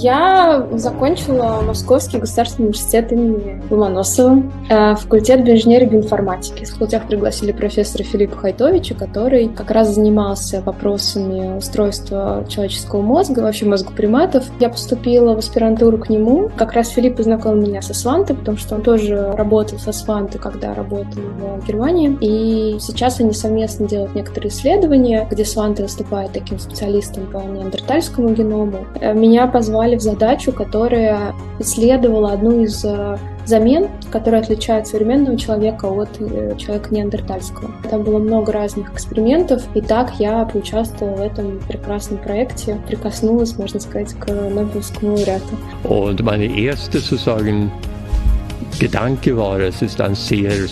Я закончила Московский государственный университет имени Ломоносова, э, факультет биоинженерии биоинформатики. В факультет пригласили профессора Филиппа Хайтовича, который как раз занимался вопросами устройства человеческого мозга, вообще мозга приматов. Я поступила в аспирантуру к нему. Как раз Филипп познакомил меня со Свантой, потому что он тоже работал со Свантой, когда работал в Германии. И сейчас они совместно делают некоторые исследования, где Сванта выступает таким специалистом по неандертальскому геному. Э, меня позвали в задачу, которая исследовала одну из э, замен, которые отличают современного человека от э, человека неандертальского. Там было много разных экспериментов, и так я поучаствовала в этом прекрасном проекте, прикоснулась, можно сказать, к Нобелевскому лауреату. Und meine erste sozusagen Gedanke war, es ist ein sehr äh,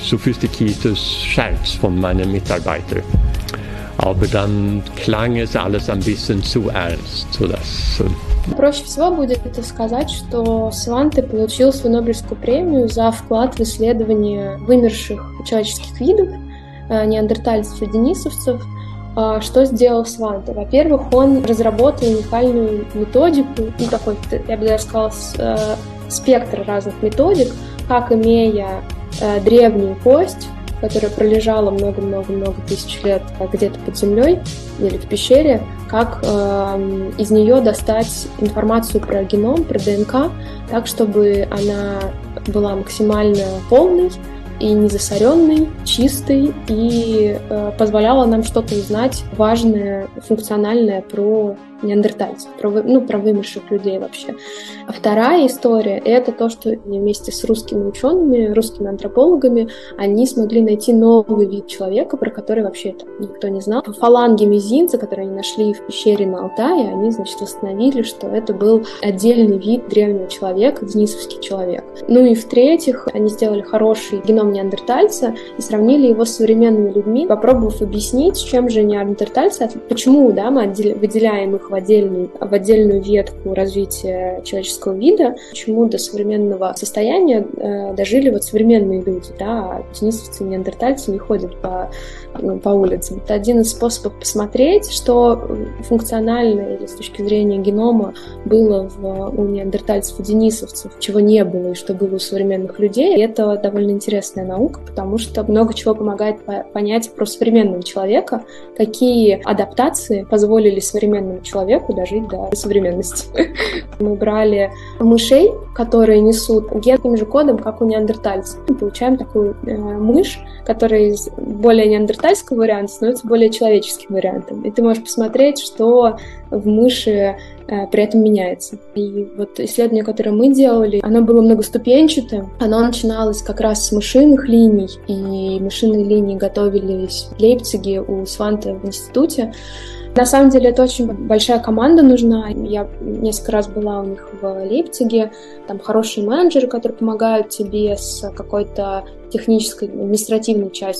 sophistiziertes Scherz von meinen Mitarbeitern. Aber dann klang es alles ein bisschen zu ernst, sodass Проще всего будет это сказать, что Сванте получил свою Нобелевскую премию за вклад в исследование вымерших человеческих видов, э, неандертальцев и денисовцев. А, что сделал Сванте? Во-первых, он разработал уникальную методику, ну, такой, я бы даже сказала, э, спектр разных методик, как имея э, древнюю кость, которая пролежала много-много-много тысяч лет где-то под землей или в пещере, как э, из нее достать информацию про геном, про ДНК, так, чтобы она была максимально полной и незасоренной, чистой и э, позволяла нам что-то узнать важное, функциональное про неандертальцев, про, ну, про вымерших людей вообще. А вторая история — это то, что вместе с русскими учеными, русскими антропологами, они смогли найти новый вид человека, про который вообще никто не знал. Фаланги мизинца, которые они нашли в пещере на Алтае, они, значит, восстановили, что это был отдельный вид древнего человека, денисовский человек. Ну и в-третьих, они сделали хороший геном неандертальца и сравнили его с современными людьми, попробовав объяснить, чем же неандертальцы, почему да, мы выделяем их в, отдельный, в отдельную ветку развития человеческого вида, почему до современного состояния э, дожили вот современные люди, да, а денисовцы, неандертальцы не ходят по, ну, по улицам. Это один из способов посмотреть, что функционально или с точки зрения генома было в, у неандертальцев и денисовцев, чего не было и что было у современных людей. И это довольно интересная наука, потому что много чего помогает понять про современного человека, какие адаптации позволили современному человеку человеку дожить до современности. Мы брали мышей, которые несут ген таким же кодом, как у неандертальцев. Мы получаем такую э, мышь, которая из более неандертальского варианта становится более человеческим вариантом. И ты можешь посмотреть, что в мыши при этом меняется. И вот исследование, которое мы делали, оно было многоступенчатым. Оно начиналось как раз с мышиных линий, и мышиные линии готовились в Лейпциге у Сванта в институте. На самом деле это очень большая команда нужна. Я несколько раз была у них в Лейпциге. Там хорошие менеджеры, которые помогают тебе с какой-то технической, административной частью